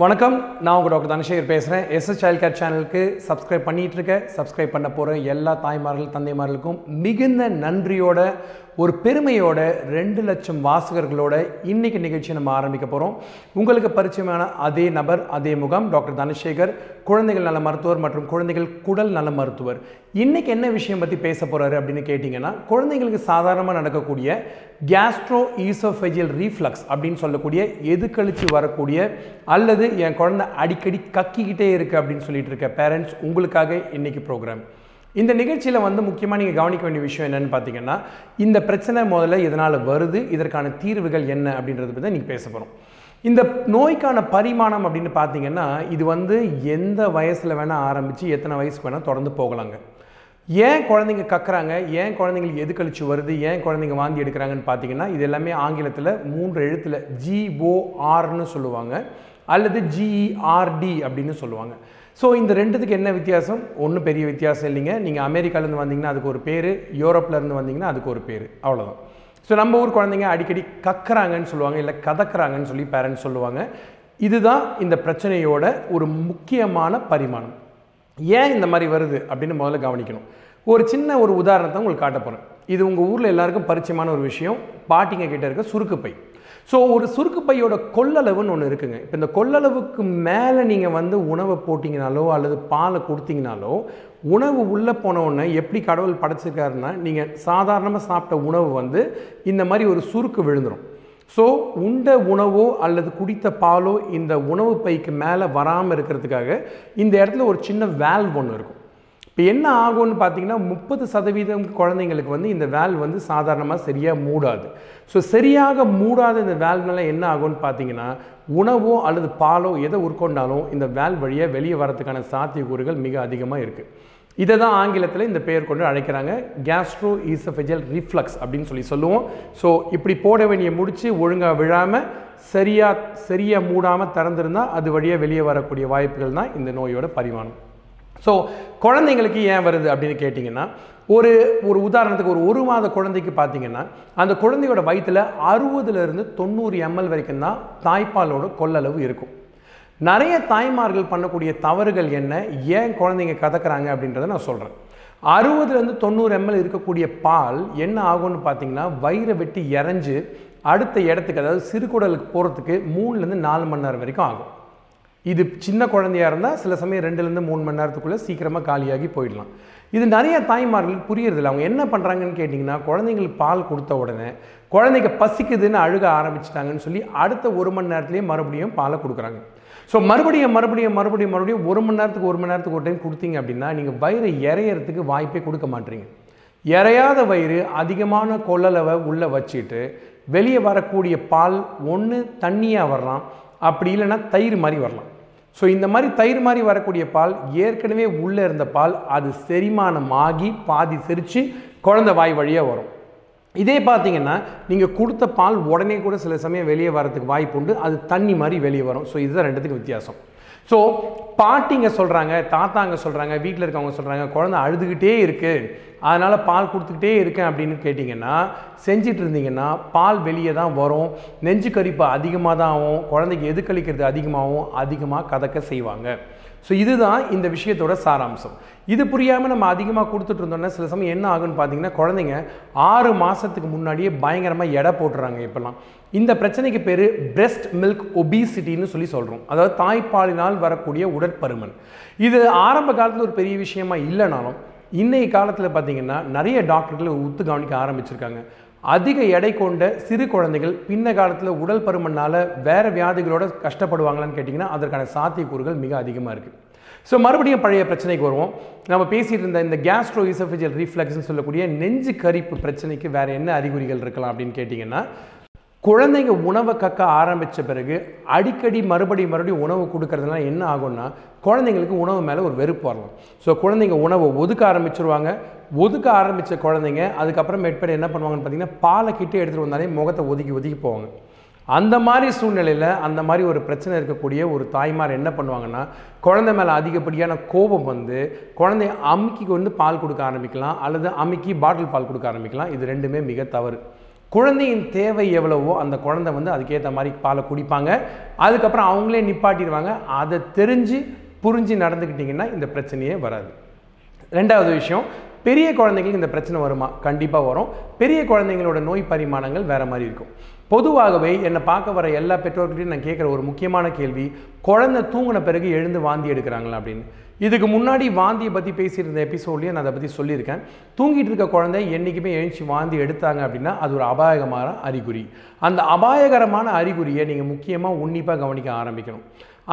வணக்கம் நான் உங்கள் டாக்டர் தனசேகர் பேசுகிறேன் எஸ்எஸ் சைல்ட் கேர் சேனலுக்கு சப்ஸ்கிரைப் பண்ணிட்டு இருக்க. சப்ஸ்கிரைப் பண்ண போகிற எல்லா தாய்மார்கள் தந்தைமார்களுக்கும் மிகுந்த நன்றியோட ஒரு பெருமையோட ரெண்டு லட்சம் வாசகர்களோட இன்னைக்கு நிகழ்ச்சியை நம்ம ஆரம்பிக்க போகிறோம் உங்களுக்கு பரிச்சயமான அதே நபர் அதே முகம் டாக்டர் தனசேகர் குழந்தைகள் நல மருத்துவர் மற்றும் குழந்தைகள் குடல் நல மருத்துவர். இன்னைக்கு என்ன விஷயம் பற்றி பேச போகிறாரு அப்படின்னு கேட்டிங்கன்னா குழந்தைங்களுக்கு சாதாரணமாக நடக்கக்கூடிய கேஸ்ட்ரோ ஈசோஃபெஜியல் ரீஃப்ளக்ஸ் அப்படின்னு சொல்லக்கூடிய எதுக்கழிச்சு வரக்கூடிய அல்லது என் குழந்தை அடிக்கடி கக்கிக்கிட்டே இருக்குது அப்படின்னு சொல்லிட்டு இருக்க பேரண்ட்ஸ் உங்களுக்காக இன்னைக்கு ப்ரோக்ராம் இந்த நிகழ்ச்சியில் வந்து முக்கியமாக நீங்கள் கவனிக்க வேண்டிய விஷயம் என்னென்னு பார்த்தீங்கன்னா இந்த பிரச்சனை முதல்ல இதனால் வருது இதற்கான தீர்வுகள் என்ன அப்படின்றத பற்றி தான் நீங்கள் பேச போகிறோம் இந்த நோய்க்கான பரிமாணம் அப்படின்னு பார்த்தீங்கன்னா இது வந்து எந்த வயசில் வேணால் ஆரம்பித்து எத்தனை வயசுக்கு வேணால் தொடர்ந்து போகலாங்க. ஏன் குழந்தைங்க கக்குறாங்க? ஏன் குழந்தைங்களுக்கு எது கழிச்சு வருது? ஏன் குழந்தைங்க வாந்தி எடுக்கிறாங்கன்னு பார்த்தீங்கன்னா இது எல்லாமே ஆங்கிலத்தில் மூன்று எழுத்தில் ஜிஓஆர்னு சொல்லுவாங்க. அல்லது ஜிஇஆர்டி அப்படின்னு சொல்லுவாங்க. ஸோ இந்த ரெண்டுத்துக்கு என்ன வித்தியாசம்? ஒன்றும் பெரிய வித்தியாசம் இல்லைங்க. நீங்கள் அமெரிக்காலேருந்து வந்தீங்கன்னா அதுக்கு ஒரு பேர். யூரோப்லேருந்து வந்தீங்கன்னா அதுக்கு ஒரு பேர். அவ்வளோதான் ஸோ நம்ம ஊர் குழந்தைங்க அடிக்கடி கக்குறாங்கன்னு சொல்லுவாங்க. இல்லை கதக்குறாங்கன்னு சொல்லி பேரண்ட்ஸ் சொல்லுவாங்க. இதுதான் இந்த பிரச்சனையோட ஒரு முக்கியமான பரிமாணம். ஏன் இந்த மாதிரி வருது அப்படின்னு முதல்ல கவனிக்கணும். ஒரு சின்ன ஒரு உதாரணத்தை உங்களுக்கு காட்ட போகிறேன் இது உங்கள் ஊரில் எல்லாருக்கும் பரிச்சயமான ஒரு விஷயம். பாட்டிங்க கிட்டே இருக்க சுருக்குப்பை ஸோ ஒரு சுருக்குப்பையோட கொள்ளளவுன்னு ஒன்று இருக்குங்க. இப்போ இந்த கொள்ளளவுக்கு மேலே நீங்கள் வந்து உணவை போட்டிங்கனாலோ அல்லது பாலை கொடுத்தீங்கனாலோ உணவு உள்ளே போனவுடனே எப்படி கடவுள் படைச்சிருக்காருன்னா நீங்கள் சாதாரணமாக சாப்பிட்ட உணவு வந்து இந்த மாதிரி ஒரு சுருக்கு விழுந்துடும் ஸோ உண்ட உணவோ அல்லது குடித்த பாலோ இந்த உணவு பைக்கு மேலே வராமல் இருக்கிறதுக்காக இந்த இடத்துல ஒரு சின்ன வேல்வ் ஒன்று இருக்கும். இப்போ என்ன ஆகும்னு பார்த்தீங்கன்னா முப்பது சதவீதம் குழந்தைங்களுக்கு வந்து இந்த வேல்வ் வந்து சாதாரணமாக சரியாக மூடாது. ஸோ சரியாக மூடாத இந்த வேல்வ்னால என்ன ஆகும்னு பார்த்தீங்கன்னா உணவோ அல்லது பாலோ எதை உட்கொண்டாலும் இந்த வேல்வ் வழியாக வெளியே வரதுக்கான சாத்தியக்கூறுகள் மிக அதிகமாக இருக்குது இதை தான் ஆங்கிலத்தில் இந்த பெயர் கொண்டு அழைக்கிறாங்க கேஸ்ட்ரோ ஈசஃபெஜல் ரிஃப்ளக்ஸ் அப்படின்னு சொல்லி சொல்லுவோம். ஸோ இப்படி போட வேண்டிய முடிச்சு ஒழுங்காக விழாமல் சரியாக சரியாக மூடாமல் திறந்திருந்தால் அது வழியாக வெளியே வரக்கூடிய வாய்ப்புகள் தான் இந்த நோயோட பரிமாணம். ஸோ குழந்தைங்களுக்கு ஏன் வருது அப்படின்னு கேட்டிங்கன்னா ஒரு ஒரு உதாரணத்துக்கு ஒரு ஒரு மாத குழந்தைக்கு பார்த்தீங்கன்னா அந்த குழந்தையோட வயிற்றில் அறுபதுலேருந்து தொண்ணூறு எம்எல் வரைக்கும் தான் தாய்ப்பாலோட கொள்ளளவு இருக்கும். நிறைய தாய்மார்கள் பண்ணக்கூடிய தவறுகள் என்ன ஏன் குழந்தைங்க கதக்குறாங்க அப்படின்றத நான் சொல்கிறேன் அறுபதுலேருந்து தொண்ணூறு எம்எல் இருக்கக்கூடிய பால் என்ன ஆகும்னு பார்த்தீங்கன்னா வயிறை வெட்டி இறஞ்சு அடுத்த இடத்துக்கு அதாவது சிறுகுடலுக்கு போகிறதுக்கு மூணுலேருந்து நாலு மணி நேரம் வரைக்கும் ஆகும். இது சின்ன குழந்தையா இருந்தால் சில சமயம் ரெண்டுலேருந்து மூணு மணி நேரத்துக்குள்ளே சீக்கிரமாக காலியாகி போயிடலாம். இது நிறைய தாய்மார்களுக்கு புரியறதில்ல. அவங்க என்ன பண்ணுறாங்கன்னு கேட்டிங்கன்னா குழந்தைங்களுக்கு பால் கொடுத்த உடனே குழந்தைங்க பசிக்குதுன்னு அழுக ஆரம்பிச்சிட்டாங்கன்னு சொல்லி அடுத்த ஒரு மணி நேரத்துலேயே மறுபடியும் பாலை கொடுக்குறாங்க. ஸோ மறுபடியும் மறுபடியும் மறுபடியும் மறுபடியும் ஒரு மணி நேரத்துக்கு ஒரு மணி நேரத்துக்கு ஒரு டைம் கொடுத்தீங்க அப்படின்னா நீங்கள் வயிறு இறையறதுக்கு வாய்ப்பே கொடுக்க மாட்டீங்க. இறையாத வயிறு அதிகமான கொள்ளளவை உள்ளே வச்சுட்டு வெளியே வரக்கூடிய பால் ஒன்று தண்ணியாக வரலாம். அப்படி இல்லைன்னா தயிர் மாதிரி வரலாம். ஸோ இந்த மாதிரி தயிர் மாதிரி வரக்கூடிய பால் ஏற்கனவே உள்ளே இருந்த பால் அது செரிமானம் ஆகி பாதி செரித்து குழந்தை வாய் வழியாக வரும். இதே பார்த்தீங்கன்னா நீங்கள் கொடுத்த பால் உடனே கூட சில சமயம் வெளியே வரதுக்கு வாய்ப்பு உண்டு. அது தண்ணி மாதிரி வெளியே வரும். ஸோ இதுதான் ரெண்டுத்துக்கு வித்தியாசம். ஸோ பாட்டிங்க சொல்கிறாங்க தாத்தாங்க சொல்கிறாங்க வீட்டில் இருக்கவங்க சொல்கிறாங்க குழந்தை அழுதுகிட்டே இருக்குது அதனால் பால் கொடுத்துக்கிட்டே இருக்கேன் அப்படின்னு கேட்டிங்கன்னா செஞ்சிட்டு இருந்தீங்கன்னா பால் வெளியே தான் வரும். நெஞ்சு கரிப்பு அதிகமாக தான் ஆகும். குழந்தைக்கு எது கழிக்கிறது அதிகமாகவும் அதிகமாக கதக்க செய்வாங்க. ஸோ இதுதான் இந்த விஷயத்தோட சாராம்சம். இது புரியாமல் நம்ம அதிகமாக கொடுத்துட்டு இருந்தோம்னா சில சமயம் என்ன ஆகுன்னு பார்த்தீங்கன்னா குழந்தைங்க ஆறு மாதத்துக்கு முன்னாடியே பயங்கரமாக எடை போட்டுறாங்க இப்போல்லாம். இந்த பிரச்சனைக்கு பேர் பிரெஸ்ட் மில்க் ஒபிசிட்டின்னு சொல்லி சொல்கிறோம் அதாவது தாய்ப்பாலினால் வரக்கூடிய உடற்பருமன். இது ஆரம்ப காலத்தில் ஒரு பெரிய விஷயமா இல்லைனாலும் இன்றைய காலத்தில் பார்த்தீங்கன்னா நிறைய டாக்டர்கள் ஒத்து கவனிக்க ஆரம்பிச்சிருக்காங்க. அதிக எடை கொண்ட சிறு குழந்தைகள் பின்ன காலத்தில் உடல் பருமனால் வேறு வியாதிகளோட கஷ்டப்படுவாங்களான்னு கேட்டிங்கன்னா அதற்கான சாத்தியக்கூறுகள் மிக அதிகமாக இருக்குது ஸோ மறுபடியும் பழைய பிரச்சனைக்கு வருவோம். நம்ம பேசிகிட்டு இருந்த இந்த கேஸ்ட்ரோ இசோஃபிஜியல் ரீஃப்ளக்ஸ்னு சொல்லக்கூடிய நெஞ்சு கரிப்பு பிரச்சனைக்கு வேறு என்ன அறிகுறிகள் இருக்கலாம் அப்படின்னு கேட்டிங்கன்னா குழந்தைங்க உணவை கக்க ஆரம்பித்த பிறகு அடிக்கடி மறுபடி மறுபடியும் உணவு கொடுக்கறதுனால என்ன ஆகும்னா குழந்தைங்களுக்கு உணவு மேலே ஒரு வெறுப்பு வரலாம். ஸோ குழந்தைங்க உணவை ஒதுக்க ஆரம்பிச்சிருவாங்க. ஒதுக்க ஆரம்பித்த குழந்தைங்க அதுக்கப்புறம் மேற்பட என்ன பண்ணுவாங்கன்னு பார்த்தீங்கன்னா பாலை கிட்டே எடுத்துகிட்டு வந்தாலே முகத்தை ஒதுக்கி ஒதுக்கி போவாங்க. அந்த மாதிரி சூழ்நிலையில் அந்த மாதிரி ஒரு பிரச்சனை இருக்கக்கூடிய ஒரு தாய்மார் என்ன பண்ணுவாங்கன்னா குழந்தை மேலே அதிகப்படியான கோபம் வந்து குழந்தைய அமுக்கி வந்து பால் கொடுக்க ஆரம்பிக்கலாம் அல்லது அமுக்கி பாட்டில் பால் கொடுக்க ஆரம்பிக்கலாம். இது ரெண்டுமே மிக தவறு. குழந்தையின் தேவை எவ்வளவோ அந்த குழந்தை வந்து அதுக்கேற்ற மாதிரி பாலை குடிப்பாங்க. அதுக்கப்புறம் அவங்களே நிப்பாட்டிடுவாங்க. அதை தெரிஞ்சு புரிஞ்சு நடந்துக்கிட்டிங்கன்னா இந்த பிரச்சனையே வராது. ரெண்டாவது விஷயம் பெரிய குழந்தைங்களுக்கு இந்த பிரச்சனை வருமா? கண்டிப்பாக வரும். பெரிய குழந்தைங்களோட நோய் பரிமாணங்கள் வேறு மாதிரி இருக்கும். பொதுவாகவே என்னை பார்க்க வர எல்லா பெற்றோர்களையும் நான் கேட்குற ஒரு முக்கியமான கேள்வி குழந்தை தூங்கின பிறகு எழுந்து வாந்தி எடுக்கிறாங்களா அப்படின்னு. இதுக்கு முன்னாடி வாந்தியை பற்றி பேசியிருந்த எபிசோட்லேயே நான் அதை பற்றி சொல்லியிருக்கேன். தூங்கிட்டு இருக்க குழந்தை என்றைக்குமே எழுச்சி வாந்தி எடுத்தாங்க அப்படின்னா அது ஒரு அபாயகமான அறிகுறி. அந்த அபாயகரமான அறிகுறியை நீங்கள் முக்கியமாக உன்னிப்பாக கவனிக்க ஆரம்பிக்கணும்.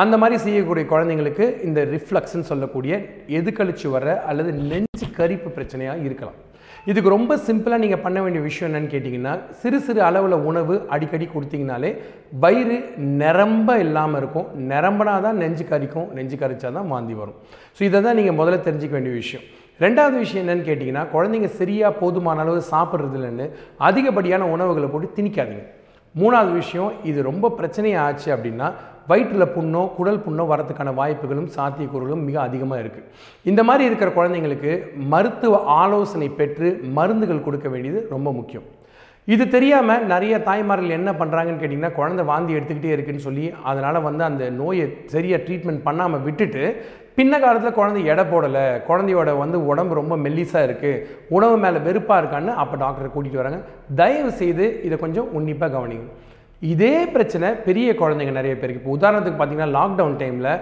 அந்த மாதிரி செய்யக்கூடிய குழந்தைங்களுக்கு இந்த ரிஃப்ளக்ஸ்ன்னு சொல்லக்கூடிய எதுக்கழிச்சு வர அல்லது நெஞ்சு கரிப்பு பிரச்சனையாக இருக்கலாம். இதுக்கு ரொம்ப சிம்பிளாக நீங்கள் பண்ண வேண்டிய விஷயம் என்னன்னு கேட்டிங்கன்னா சிறு சிறு அளவில் உணவு அடிக்கடி கொடுத்தீங்கனாலே வயிறு நிரம்ப இல்லாமல் இருக்கும். நிரம்பினா தான் நெஞ்சு கரிக்கும் நெஞ்சு கரிச்சா தான் வாந்தி வரும். ஸோ இதை தான் நீங்கள் முதல்ல தெரிஞ்சிக்க வேண்டிய விஷயம். ரெண்டாவது விஷயம் என்னன்னு கேட்டிங்கன்னா குழந்தைங்க சரியாக போதுமான அளவு சாப்பிட்றது இல்லைன்னு அதிகப்படியான உணவுகளை போட்டு திணிக்காதீங்க. மூணாவது விஷயம் இது ரொம்ப பிரச்சனையாக ஆச்சு அப்படின்னா வயிற்றில் புண்ணோ குடல் புண்ணோ வரதுக்கான வாய்ப்புகளும் சாத்தியக்கூறுகளும் மிக அதிகமாக இருக்குது இந்த மாதிரி இருக்கிற குழந்தைங்களுக்கு மருத்துவ ஆலோசனை பெற்று மருந்துகள் கொடுக்க வேண்டியது ரொம்ப முக்கியம். இது தெரியாமல் நிறைய தாய்மார்கள் என்ன பண்ணுறாங்கன்னு கேட்டிங்கன்னா குழந்தை வாந்தி எடுத்துக்கிட்டே இருக்குன்னு சொல்லி அதனால் வந்து அந்த நோயை சரியாக ட்ரீட்மெண்ட் பண்ணாமல் விட்டுட்டு பின்ன காலத்தில் குழந்தை எடை போடலை. குழந்தையோட வந்து உடம்பு ரொம்ப மெல்லிஸாக இருக்குது உணவு மேலே வெறுப்பாக இருக்கான்னு அப்போ டாக்டரை கூட்டிகிட்டு வராங்க. தயவு செய்து இதை கொஞ்சம் உன்னிப்பாக கவனிங்க. இதே பிரச்சனை பெரிய குழந்தைங்க நிறைய பேருக்கு. இப்போ உதாரணத்துக்கு பார்த்தீங்கன்னா லாக்டவுன் டைமில்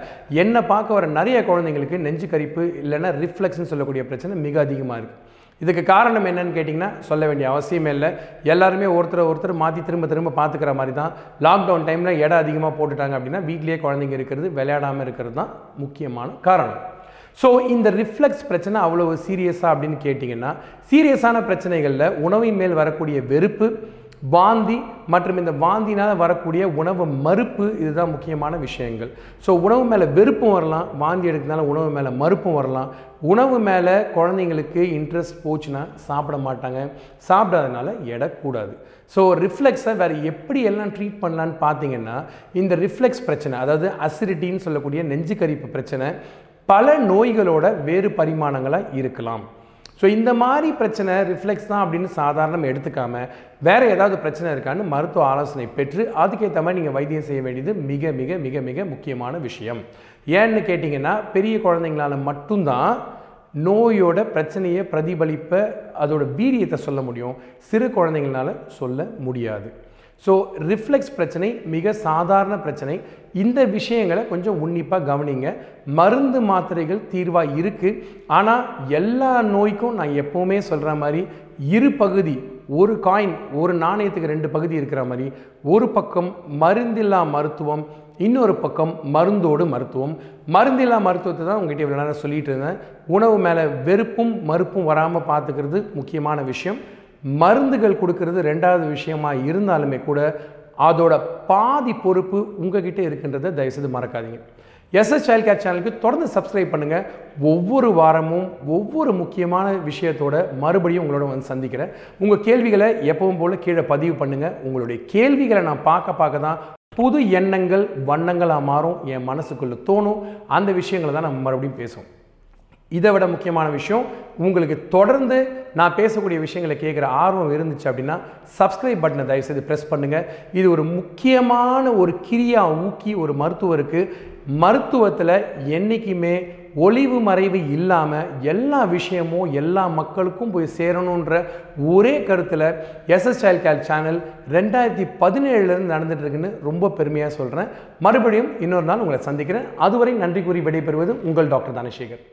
என்னை பார்க்க வர நிறைய குழந்தைங்களுக்கு நெஞ்சு கரிப்பு இல்லைன்னா ரிஃப்ளெக்ஸ்னு சொல்லக்கூடிய பிரச்சனை மிக அதிகமாக இருக்குது இதுக்கு காரணம் என்னன்னு கேட்டிங்கன்னா சொல்ல வேண்டிய அவசியமே இல்லை. எல்லாருமே ஒருத்தர் ஒருத்தர் மாற்றி திரும்ப திரும்ப பார்த்துக்கிற மாதிரி தான் லாக்டவுன் டைமில் இடம் அதிகமாக போட்டுட்டாங்க அப்படின்னா வீட்லேயே குழந்தைங்க இருக்கிறது விளையாடாமல் இருக்கிறது தான் முக்கியமான காரணம். ஸோ இந்த ரிஃப்ளெக்ஸ் பிரச்சனை அவ்வளோ சீரியஸாக அப்படின்னு கேட்டிங்கன்னா சீரியஸான பிரச்சனைகளில் உணவின் மேல் வரக்கூடிய வெறுப்பு வாந்தி மற்றும் இந்த வாந்தினால் வரக்கூடிய உணவு மறுப்பு இதுதான் முக்கியமான விஷயங்கள். ஸோ உணவு மேலே வெறுப்பும் வரலாம் வாந்தி எடுக்கிறதுனால உணவு மேலே மறுப்பும் வரலாம். உணவு மேலே குழந்தைங்களுக்கு இன்ட்ரெஸ்ட் போச்சுன்னா சாப்பிட மாட்டாங்க. சாப்பிடாதனால எடை கூடாது ஸோ ரிஃப்ளெக்ஸை வேறு எப்படி எல்லாம் ட்ரீட் பண்ணலான்னு பார்த்தீங்கன்னா இந்த ரிஃப்ளெக்ஸ் பிரச்சனை அதாவது அசிடிட்டின்னு சொல்லக்கூடிய நெஞ்சு கரிப்பு பிரச்சனை பல நோய்களோட வேறு பரிமாணங்களாக இருக்கலாம். ஸோ இந்த மாதிரி பிரச்சனை ரிஃப்ளெக்ஸ் தான் அப்படின்னு சாதாரணம் எடுத்துக்காம வேற ஏதாவது பிரச்சனை இருக்கான்னு மருத்துவ ஆலோசனை பெற்று அதுக்கேற்ற மாதிரி நீங்கள் வைத்தியம் செய்ய வேண்டியது மிக மிக மிக மிக முக்கியமான விஷயம். ஏன்னு கேட்டிங்கன்னா பெரிய குழந்தைங்களால மட்டும்தான் நோயோட பிரச்சனையை பிரதிபலிப்ப அதோட வீரியத்தை சொல்ல முடியும். சிறு குழந்தைங்களால சொல்ல முடியாது. ஸோ ரிஃப்ளெக்ஸ் பிரச்சனை மிக சாதாரண பிரச்சனை. இந்த விஷயங்களை கொஞ்சம் உன்னிப்பாக கவனிங்க. மருந்து மாத்திரைகள் தீர்வாக இருக்குது ஆனால் எல்லா நோய்க்கும் நான் எப்போவுமே சொல்கிற மாதிரி இரு பகுதி ஒரு காயின் ஒரு நாணயத்துக்கு ரெண்டு பகுதி இருக்கிற மாதிரி. ஒரு பக்கம் மருந்தில்லா மருத்துவம் இன்னொரு பக்கம் மருந்தோடு மருத்துவம். மருந்தில்லா மருத்துவத்தை தான் உங்ககிட்ட இவ்வளோ நேரம் சொல்லிட்டு இருந்தேன். உணவு மேலே வெறுப்பும் மறுப்பும் வராமல் பார்த்துக்கிறது முக்கியமான விஷயம். மருந்துகள் கொடுக்கறது ரெண்டாவது விஷயமா இருந்தாலுமே கூட அதோட பாதி பொறுப்பு உங்ககிட்ட இருக்கின்றதை தயவுசெய்து மறக்காதீங்க. எஸ்எஸ் சைல்ட் கேர் சேனலுக்கு தொடர்ந்து சப்ஸ்கிரைப் பண்ணுங்கள் ஒவ்வொரு வாரமும் ஒவ்வொரு முக்கியமான விஷயத்தோட மறுபடியும் உங்களோட வந்து சந்திக்கிறேன். உங்கள் கேள்விகளை எப்பவும் போல் கீழே பதிவு பண்ணுங்கள் உங்களுடைய கேள்விகளை நான் பார்க்க பார்க்க தான் புது எண்ணங்கள் வண்ணங்களாக மாறும். என் மனசுக்குள்ளே தோணும். அந்த விஷயங்களை தான் நம்ம மறுபடியும் பேசுவோம். இதை விட முக்கியமான விஷயம் உங்களுக்கு தொடர்ந்து நான் பேசக்கூடிய விஷயங்களை கேட்குற ஆர்வம் இருந்துச்சு அப்படின்னா சப்ஸ்கிரைப் பட்டனை தயவுசெய்து ப்ரெஸ் பண்ணுங்கள் இது ஒரு முக்கியமான ஒரு கிரியா ஊக்கி ஒரு மருத்துவருக்கு. மருத்துவத்தில் என்றைக்குமே ஒளிவு மறைவு இல்லாமல் எல்லா விஷயமும் எல்லா மக்களுக்கும் போய் சேரணுன்ற ஒரே கருத்தில் எஸ்எஸ் சைல்ட் கேர் சேனல் ரெண்டாயிரத்தி பதினேழுலேருந்து நடந்துகிட்ருக்குன்னு ரொம்ப பெருமையாக சொல்கிறேன் மறுபடியும் இன்னொரு நாள் உங்களை சந்திக்கிறேன். அதுவரை நன்றி கூறி விடைபெறுவது உங்கள் டாக்டர் தனசேகர்.